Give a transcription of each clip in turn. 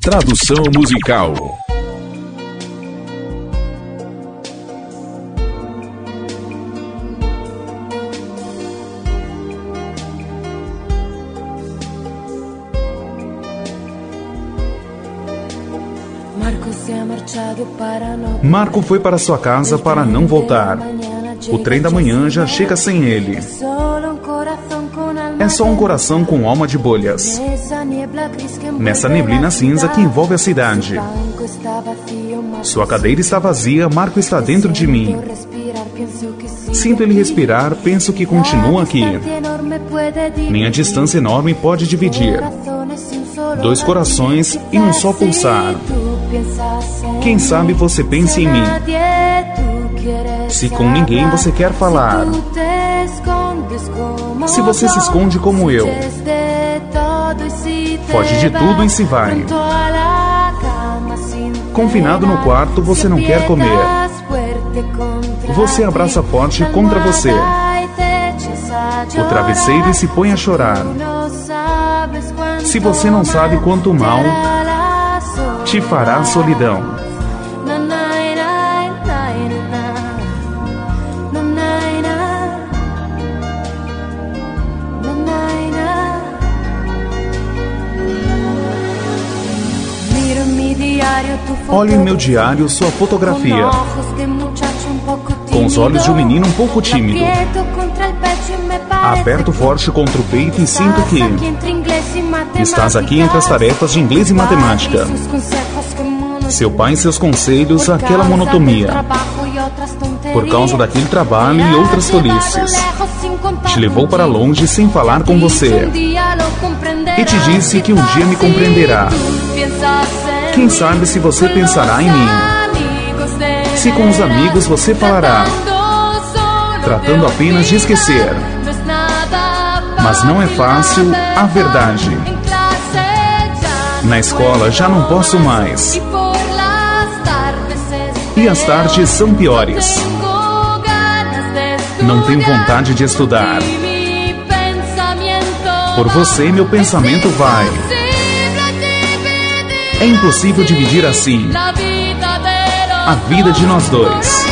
Tradução musical. Marco foi para sua casa para não voltar. O trem da manhã já chega sem ele. Só um coração com alma de bolhas. Nessa neblina cinza que envolve a cidade. Sua cadeira está vazia, Marco está dentro de mim. Sinto ele respirar, penso que continua aqui. Minha distância enorme pode dividir dois corações em um só pulsar. Quem sabe você pense em mim. Se com ninguém você quer falar. Se você se esconde como eu. Foge de tudo e se vai. Confinado no quarto, você não quer comer. Você abraça forte contra você. O travesseiro e se põe a chorar. Se você não sabe quanto mal te fará a solidão. Olhe em meu diário sua fotografia. Com os olhos de um menino um pouco tímido. Aperto forte contra o peito e sinto que estás aqui entre as tarefas de inglês e matemática. Seu pai e seus conselhos, aquela monotonia. Por causa daquele trabalho e outras tolices. Te levou para longe sem falar com você. E te disse que um dia me compreenderá. Quem sabe se você pensará em mim? Se com os amigos você falará, tratando apenas de esquecer. Mas não é fácil a verdade. Na escola já não posso mais. E as tardes são piores. Não tenho vontade de estudar. Por você, meu pensamento vai. É impossível dividir assim a vida de nós dois.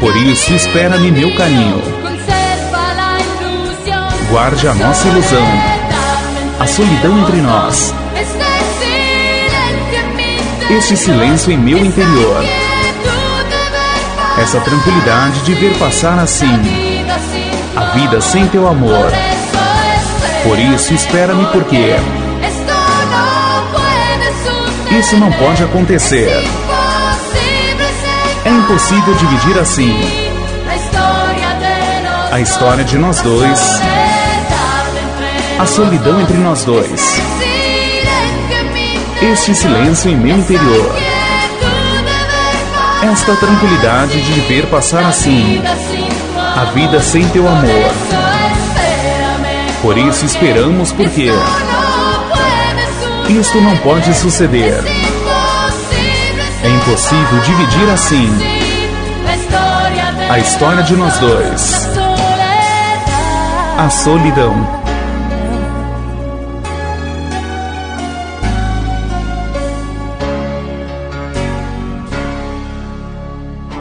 Por isso, espera-me meu carinho. Guarde a nossa ilusão, a solidão entre nós. Este silêncio em meu interior. Essa tranquilidade de ver passar assim a vida sem teu amor. Por isso, espera-me porque isso não pode acontecer. É impossível dividir assim. A história de nós dois, a solidão entre nós dois, este silêncio em meu interior, esta tranquilidade de ver passar assim. A vida sem teu amor. Por isso esperamos, porque isto não pode suceder. É impossível dividir assim a história de nós dois. A solidão.